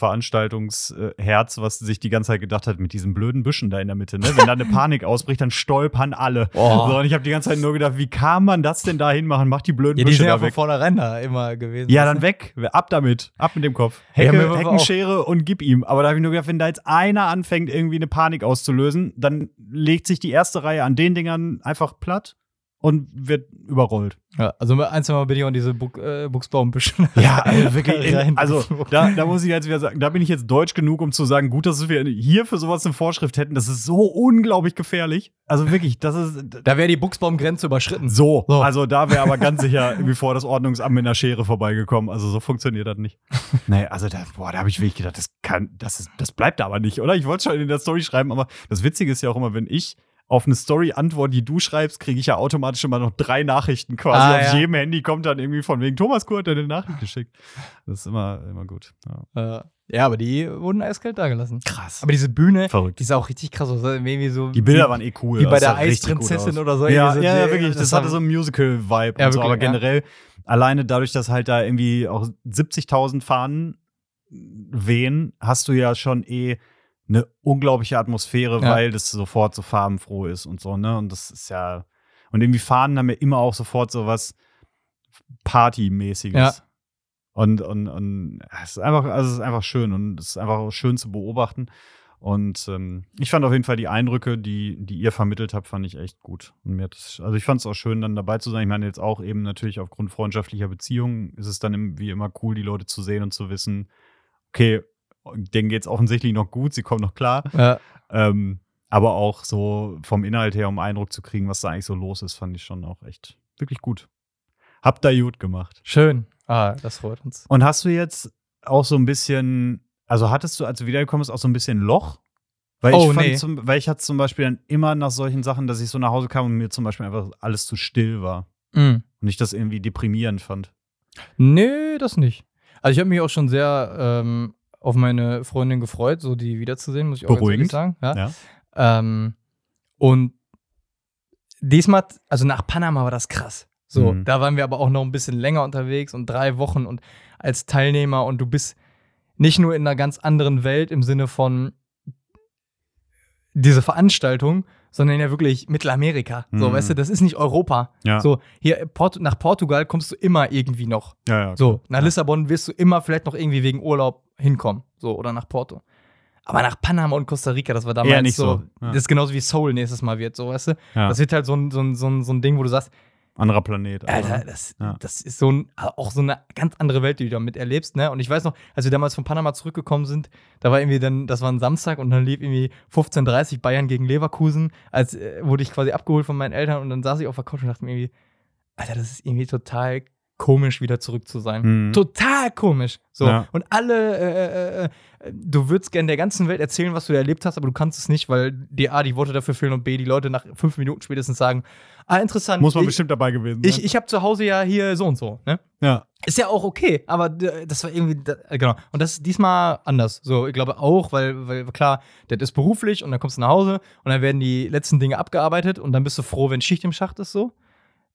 Veranstaltungsherz, was sich die ganze Zeit gedacht hat, mit diesen blöden Büschen da in der Mitte. Ne? Wenn da eine Panik ausbricht, dann stolpern alle. Oh. So, und ich habe die ganze Zeit nur gedacht, wie kann man das denn da hinmachen? Mach die blöden ja, die Büsche sind ja von vornherein da immer gewesen. Ja, dann weg. Ab damit. Ab mit dem Kopf. Ja, Hecke, mir war auch- Heckenschere und gib ihm. Aber da habe ich nur gedacht, wenn da jetzt einer anfängt, irgendwie eine Panik auszulösen, dann legt sich die erste Reihe an den Dingern einfach platt und wird überrollt. Ja, also ein, zwei Mal bin ich auch in diese Buch, äh, Buchsbaumbüsche. Ja, also wirklich. rein- also da, da muss ich jetzt wieder sagen, da bin ich jetzt deutsch genug, um zu sagen, gut, dass wir hier für sowas eine Vorschrift hätten. Das ist so unglaublich gefährlich. Also wirklich, das ist Da wäre die Buchsbaumgrenze überschritten. so. So. Also da wäre aber ganz sicher irgendwie vor das Ordnungsamt mit einer Schere vorbeigekommen. Also so funktioniert das nicht. nee, also da, boah, da habe ich wirklich gedacht, das kann, das ist, das bleibt aber nicht, oder? Ich wollte schon in der Story schreiben, aber das Witzige ist ja auch immer, wenn ich auf eine Story antworte, die du schreibst, kriege ich ja automatisch immer noch drei Nachrichten quasi. Ah, auf ja. jedem Handy kommt dann irgendwie von wegen Thomas Kurt hat eine Nachricht geschickt. Das ist immer, immer gut. Ja. Äh, ja, aber die wurden eiskalt da gelassen. Krass. Aber diese Bühne, Verrückt. die ist auch richtig krass aus. So Die Bilder wie, waren eh cool. wie bei der sah Eisprinzessin oder so. Ja, so, ja, wirklich. Das, hatte so einen Musical-Vibe Ja, so. Aber generell, alleine dadurch, dass halt da irgendwie auch 70.000 Fahnen wehen, hast du ja schon eh eine unglaubliche Atmosphäre, Ja. weil das sofort so farbenfroh ist und so, ne? Und das ist ja. Und irgendwie Fahnen haben ja immer auch sofort so was Partymäßiges. Ja. Und, und, und es ist einfach, also es ist einfach schön und es ist einfach schön zu beobachten. Und ähm, ich fand auf jeden Fall die Eindrücke, die, die ihr vermittelt habt, fand ich echt gut. Und mir hat das, also ich fand es auch schön, dann dabei zu sein. Ich meine, jetzt auch eben natürlich aufgrund freundschaftlicher Beziehungen ist es dann wie immer cool, die Leute zu sehen und zu wissen, okay, denen geht es offensichtlich noch gut, sie kommen noch klar. Ja. Ähm, aber auch so vom Inhalt her, um Eindruck zu kriegen, was da eigentlich so los ist, fand ich schon auch echt wirklich gut. Habt da gut gemacht. Schön. Ah, das freut uns. Und hast du jetzt auch so ein bisschen, also hattest du, als du wiedergekommen bist, auch so ein bisschen Loch? Weil Oh, ich fand nee. zum, weil ich hatte zum Beispiel dann immer nach solchen Sachen, dass ich so nach Hause kam und mir zum Beispiel einfach alles zu still war. Mhm. Und ich das irgendwie deprimierend fand. Nee, das nicht. Also ich habe mich auch schon sehr ähm, auf meine Freundin gefreut, so die wiederzusehen, muss ich auch Beruhigend. sagen. Ja. Ja. Ähm, und diesmal, also nach Panama war das krass. So, Mhm. da waren wir aber auch noch ein bisschen länger unterwegs und drei Wochen und als Teilnehmer und du bist nicht nur in einer ganz anderen Welt im Sinne von diese Veranstaltung, sondern ja wirklich Mittelamerika. So, Mhm. weißt du, das ist nicht Europa. Ja. So, hier Port nach Portugal kommst du immer irgendwie noch. Ja, ja. So, nach. Lissabon wirst du immer vielleicht noch irgendwie wegen Urlaub hinkommen. So, oder nach Porto. Aber nach Panama und Costa Rica, das war damals Eher nicht so. so. Das ist genauso wie Seoul nächstes Mal wird, so, weißt du? Das wird halt so ein, so, ein, so, ein, so ein Ding, wo du sagst, Anderer Planet. aber- Alter, das, Ja. das ist so ein, auch so eine ganz andere Welt, die du da miterlebst, ne? Und ich weiß noch, als wir damals von Panama zurückgekommen sind, da war irgendwie dann, das war ein Samstag und dann lief irgendwie 15:30 Bayern gegen Leverkusen, als äh, wurde ich quasi abgeholt von meinen Eltern und dann saß ich auf der Couch und dachte mir irgendwie, Alter, das ist irgendwie total komisch, wieder zurück zu sein. Mhm. Total komisch. So. Ja. Und alle, äh, äh, äh, du würdest gerne der ganzen Welt erzählen, was du da erlebt hast, aber du kannst es nicht, weil dir A, die Worte dafür fehlen und B, die Leute nach fünf Minuten spätestens sagen, ah, interessant. Muss man ich, bestimmt dabei gewesen sein. ich, ich habe zu Hause ja hier so und so, ne? ja. Ist ja auch okay, aber d- das war irgendwie, äh, genau. Und das ist diesmal anders. So, ich glaube auch, weil, weil klar, das ist beruflich und dann kommst du nach Hause und dann werden die letzten Dinge abgearbeitet und dann bist du froh, wenn Schicht im Schacht ist, so.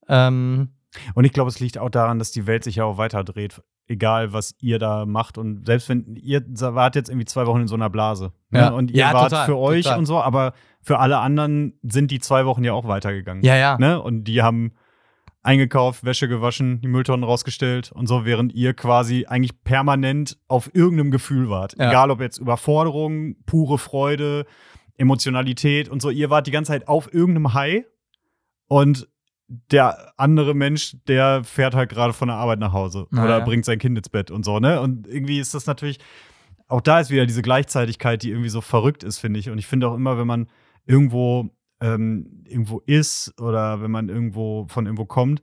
Ähm, Und ich glaube, es liegt auch daran, dass die Welt sich ja auch weiter dreht. Egal, was ihr da macht. Und selbst wenn ihr wart jetzt irgendwie zwei Wochen in so einer Blase. Ne? Ja. Und ihr Ja, wart total, für euch total. und so, aber für alle anderen sind die zwei Wochen ja auch weitergegangen. ja, ja. Ne? Und die haben eingekauft, Wäsche gewaschen, die Mülltonnen rausgestellt und so, während ihr quasi eigentlich permanent auf irgendeinem Gefühl wart. Ja. Egal ob jetzt Überforderung, pure Freude, Emotionalität und so. Ihr wart die ganze Zeit auf irgendeinem High und der andere Mensch, der fährt halt gerade von der Arbeit nach Hause Na oder ja. bringt sein Kind ins Bett und so, ne? Und irgendwie ist das natürlich, auch da ist wieder diese Gleichzeitigkeit, die irgendwie so verrückt ist, finde ich. Und ich finde auch immer, wenn man irgendwo, ähm, irgendwo ist oder wenn man irgendwo von irgendwo kommt,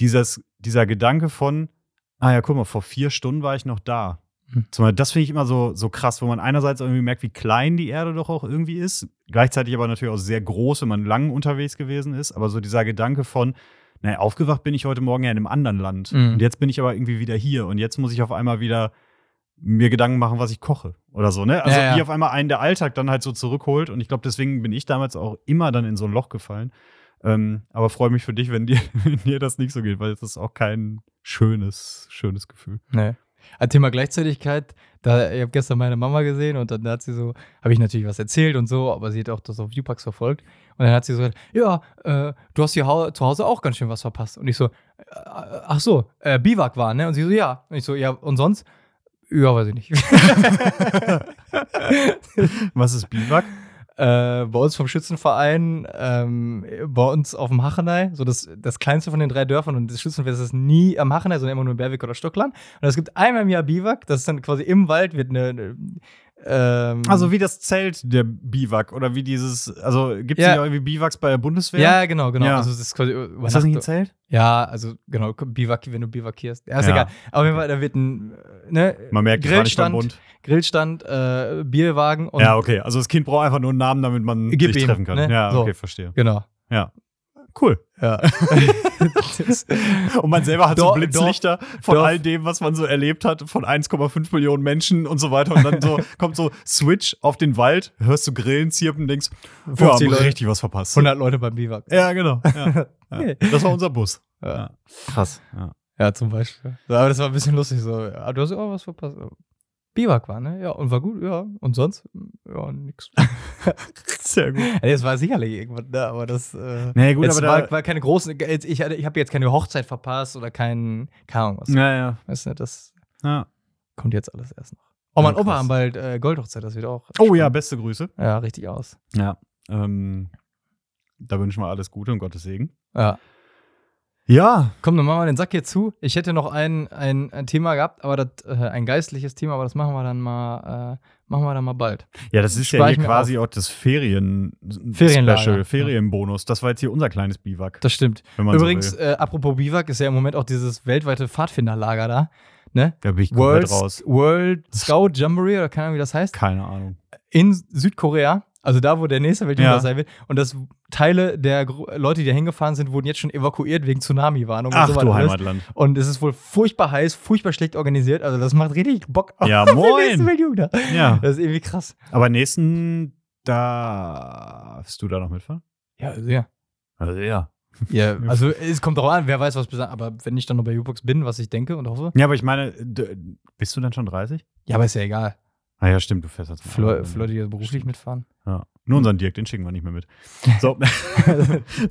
dieses, dieser Gedanke von, ah ja, guck mal, vor vier Stunden war ich noch da. Hm. Zumal das finde ich immer so, so krass, wo man einerseits irgendwie merkt, wie klein die Erde doch auch irgendwie ist, gleichzeitig aber natürlich auch sehr groß, wenn man lang unterwegs gewesen ist, aber so dieser Gedanke von, naja, aufgewacht bin ich heute Morgen ja in einem anderen Land Mhm. und jetzt bin ich aber irgendwie wieder hier und jetzt muss ich auf einmal wieder mir Gedanken machen, was ich koche oder so, ne? Also Ja, ja. wie auf einmal einen der Alltag dann halt so zurückholt und ich glaube, deswegen bin ich damals auch immer dann in so ein Loch gefallen. Ähm, aber freue mich für dich, wenn dir, wenn dir das nicht so geht, weil das ist auch kein schönes, schönes Gefühl. Nee. Ein Thema Gleichzeitigkeit, da, ich habe gestern meine Mama gesehen und dann hat sie so, habe ich natürlich was erzählt und so, aber sie hat auch das auf Viewpacks verfolgt. Und dann hat sie so gesagt, ja, äh, du hast hier zu Hause auch ganz schön was verpasst. Und ich so, äh, ach so, äh, Biwak war, ne? Und sie so, ja. Und ich so, ja, und sonst? Ja, weiß ich nicht. Was ist Biwak? Äh, bei uns vom Schützenverein, ähm, bei uns auf dem Hachenei, so das, das kleinste von den drei Dörfern und das Schützenfest ist nie am Hachenei, sondern immer nur in Berwick oder Stockland. Und es gibt einmal im Jahr Biwak, das ist dann quasi im Wald, wird eine, eine ähm, Also wie das Zelt der Biwak oder wie dieses, also gibt es Ja. irgendwie Biwaks bei der Bundeswehr? ja, genau, genau. Ja. Also das ist quasi Ist das nicht ein Zelt? Ja, also genau, Biwak, wenn du biwakierst. Ja, ist Ja. egal. Auf jeden Fall, da wird ein ne, Man merkt, Grillstand. Grillstand, äh, Bierwagen und Ja, okay. Also das Kind braucht einfach nur einen Namen, damit man sich ihm, treffen kann. ne? Ja, So. okay, verstehe. genau. Ja. Cool. Ja. Und man selber hat so Dor- Blitzlichter von Dorf- all dem, was man so erlebt hat, von 1,5 Millionen Menschen und so weiter. Und dann so kommt so Switch auf den Wald, hörst du Grillen zirpen, denkst, wir 50 haben Leute. richtig was verpasst. 100 Leute beim Biwak. Ja, genau. Ja. Ja. Das war unser Bus. Ja. Krass. Ja. Zum Beispiel. So, aber das war ein bisschen lustig. So, du hast auch was verpasst. Biwak war, ne? Ja, und war gut, ja. Und sonst? Ja, nix. Sehr gut. Also, es war sicherlich irgendwas da, aber das. Äh, Nee, gut, aber war, da. war keine großen. Ich ich habe jetzt keine Hochzeit verpasst oder kein. Keine Ahnung was. Ja, ja. Weißt du, das ja. kommt jetzt alles erst noch. Oh, mein Ja, Opa haben bald äh, Goldhochzeit, das wird auch. Oh ja, spannend. beste Grüße. Ja, richtig aus. Ja. Ähm, da wünschen wir alles Gute und Gottes Segen. Ja. Ja. Komm, dann machen wir den Sack hier zu. Ich hätte noch ein, ein, ein Thema gehabt, aber das, äh, ein geistliches Thema, aber das machen wir dann mal, äh, machen wir dann mal bald. Ja, das ist Spar ja hier quasi auch das Ferien Special. Ferienbonus. Das war jetzt hier unser kleines Biwak. Das stimmt. Übrigens, so äh, apropos Biwak, ist ja im Moment auch dieses weltweite Pfadfinderlager da. Ne? Da bin ich World, komplett raus. World Scout Jamboree oder keine Ahnung, wie das heißt. Keine Ahnung. In Südkorea. Also da, wo der nächste Weltkrieg Ja. sein wird. Und dass Teile der Leute, die da hingefahren sind, wurden jetzt schon evakuiert wegen Tsunami-Warnung und Ach so du alles. Heimatland. Und es ist wohl furchtbar heiß, furchtbar schlecht organisiert. Also das macht richtig Bock auf Ja, den nächsten. Ja. Das ist irgendwie krass. Aber nächsten darfst du da noch mitfahren? Ja, ja. Also ja. Ja, also es kommt drauf an, wer weiß, was besagt. Aber wenn ich dann noch bei U-Box bin, was ich denke und hoffe. Ja, aber ich meine, bist du dann schon 30? Ja, aber ist ja egal. Ah ja, stimmt, du fährst jetzt für Leute, die beruflich mitfahren. Ja. Nur unseren Dirk, den schicken wir nicht mehr mit. So,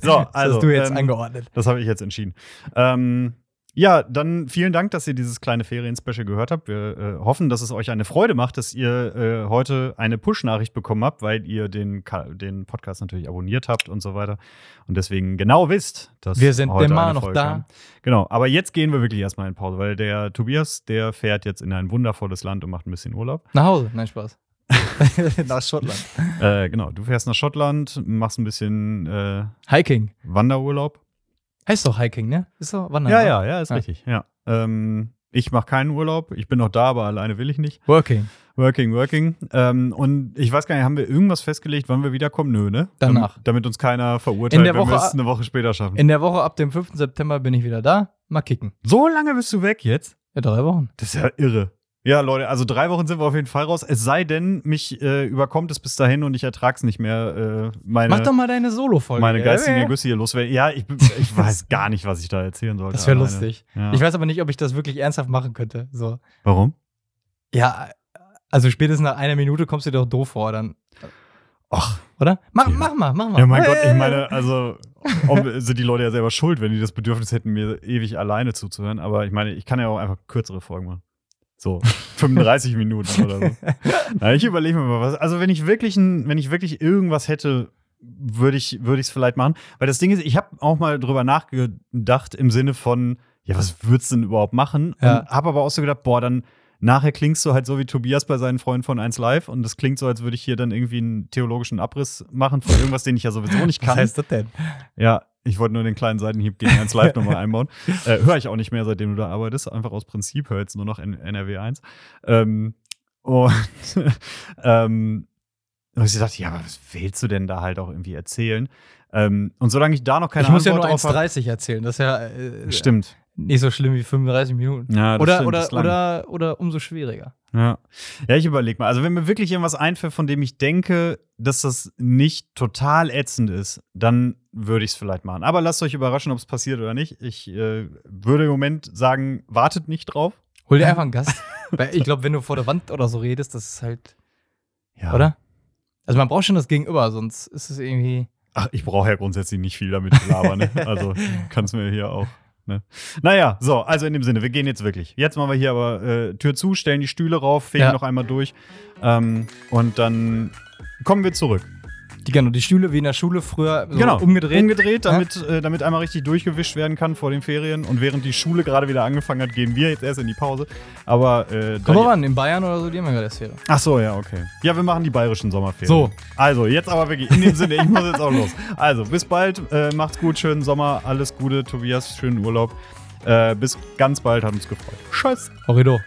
so das also. hast du jetzt ähm, angeordnet. Das habe ich jetzt entschieden. Ähm, ja, dann vielen Dank, dass ihr dieses kleine Ferien-Special gehört habt. Wir äh, hoffen, dass es euch eine Freude macht, dass ihr äh, heute eine Push-Nachricht bekommen habt, weil ihr den, den Podcast natürlich abonniert habt und so weiter. Und deswegen genau wisst, dass Wir sind heute immer noch Folge da. kam. Genau, aber jetzt gehen wir wirklich erstmal in Pause, weil der Tobias, der fährt jetzt in ein wundervolles Land und macht ein bisschen Urlaub. Nach Hause, nein, Spaß. Nach Schottland. Äh, genau, du fährst nach Schottland, machst ein bisschen äh, Hiking. Wanderurlaub. Heißt doch Hiking, ne? Ist doch Wandern. Ja, ja, ja, ist Ja. richtig. Ja. Ähm, ich mache keinen Urlaub. Ich bin noch da, aber alleine will ich nicht. Working. Working, working. Ähm, und ich weiß gar nicht, haben wir irgendwas festgelegt, wann wir wiederkommen? Nö, ne? Danach. Damit, damit uns keiner verurteilt, In der wenn wir Woche- es eine Woche später schaffen. In der Woche ab dem 5. September bin ich wieder da. Mal kicken. so lange bist du weg jetzt? Ja, drei Wochen. Das ist ja irre. Ja, Leute, also drei Wochen sind wir auf jeden Fall raus. Es sei denn, mich äh, überkommt es bis dahin und ich ertrag's nicht mehr. Äh, meine Mach doch mal deine Solo-Folge. meine geistigen Ergüsse hier loswerden. Ja, ich, ich weiß gar nicht, was ich da erzählen sollte. Das wäre lustig. Ja. Ich weiß aber nicht, ob ich das wirklich ernsthaft machen könnte. So. Warum? Ja, also spätestens nach einer Minute kommst du dir doch doof vor, dann. Ach, Oder? Mach, Ja. mach mal, mach mal. Ja, mein Gott, ich meine, also sind die Leute ja selber schuld, wenn die das Bedürfnis hätten, mir ewig alleine zuzuhören. Aber ich meine, ich kann ja auch einfach kürzere Folgen machen. So 35 Minuten oder so. Na, ich überlege mir mal was. Also wenn ich wirklich, ein, wenn ich wirklich irgendwas hätte, würde ich würde ich es vielleicht machen. Weil das Ding ist, ich habe auch mal drüber nachgedacht im Sinne von, ja, was würdest du denn überhaupt machen? Ja. Und habe aber auch so gedacht, boah, dann nachher klingst du halt so wie Tobias bei seinen Freunden von 1 Live und das klingt so, als würde ich hier dann irgendwie einen theologischen Abriss machen von irgendwas, den ich ja sowieso nicht Was kann. heißt das denn? Ja, ich wollte nur den kleinen Seitenhieb gegen 1 Live nochmal einbauen. Äh, höre ich auch nicht mehr, seitdem du da arbeitest. Einfach aus Prinzip höre jetzt nur noch NRW 1. Ähm, und ähm, und ich dachte, ja, aber was willst du denn da halt auch irgendwie erzählen? Ähm, und solange ich da noch keine ich muss ja Antwort nur drauf habe. 1,30 erzählen. Das ist ja äh, Stimmt. Nicht so schlimm wie 35 Minuten. Ja, oder, stimmt, oder, oder, oder umso schwieriger. Ja. ja, ich überlege mal. Also, wenn mir wirklich irgendwas einfällt, von dem ich denke, dass das nicht total ätzend ist, dann würde ich es vielleicht machen. Aber lasst euch überraschen, ob es passiert oder nicht. Ich äh, würde im Moment sagen, wartet nicht drauf. Hol dir einfach einen Gast. Weil ich glaube, wenn du vor der Wand oder so redest, das ist halt, Ja. oder? Also man braucht schon das Gegenüber, sonst ist es irgendwie. Ach, ich brauche ja grundsätzlich nicht viel damit zu labern. Ne? Also kannst mir hier auch. Ne? Naja, so, also in dem Sinne, wir gehen jetzt wirklich. Jetzt machen wir hier aber äh, Tür zu, stellen die Stühle rauf, fegen Ja. noch einmal durch ähm, und dann kommen wir zurück. Die, genau, die Stühle wie in der Schule früher so genau, umgedreht. Umgedreht, damit, äh, damit einmal richtig durchgewischt werden kann vor den Ferien. Und während die Schule gerade wieder angefangen hat, gehen wir jetzt erst in die Pause. Aber äh, Komm mal ran, in Bayern oder so, die haben ja gerade Sphäre. Ach so, ja, okay. Ja, wir machen die bayerischen Sommerferien. So. Also, jetzt aber wirklich, in dem Sinne, ich muss jetzt auch los. Also, bis bald, äh, macht's gut, schönen Sommer, alles Gute, Tobias, schönen Urlaub. Äh, bis ganz bald, hat uns gefreut. Tschüss. Horrido.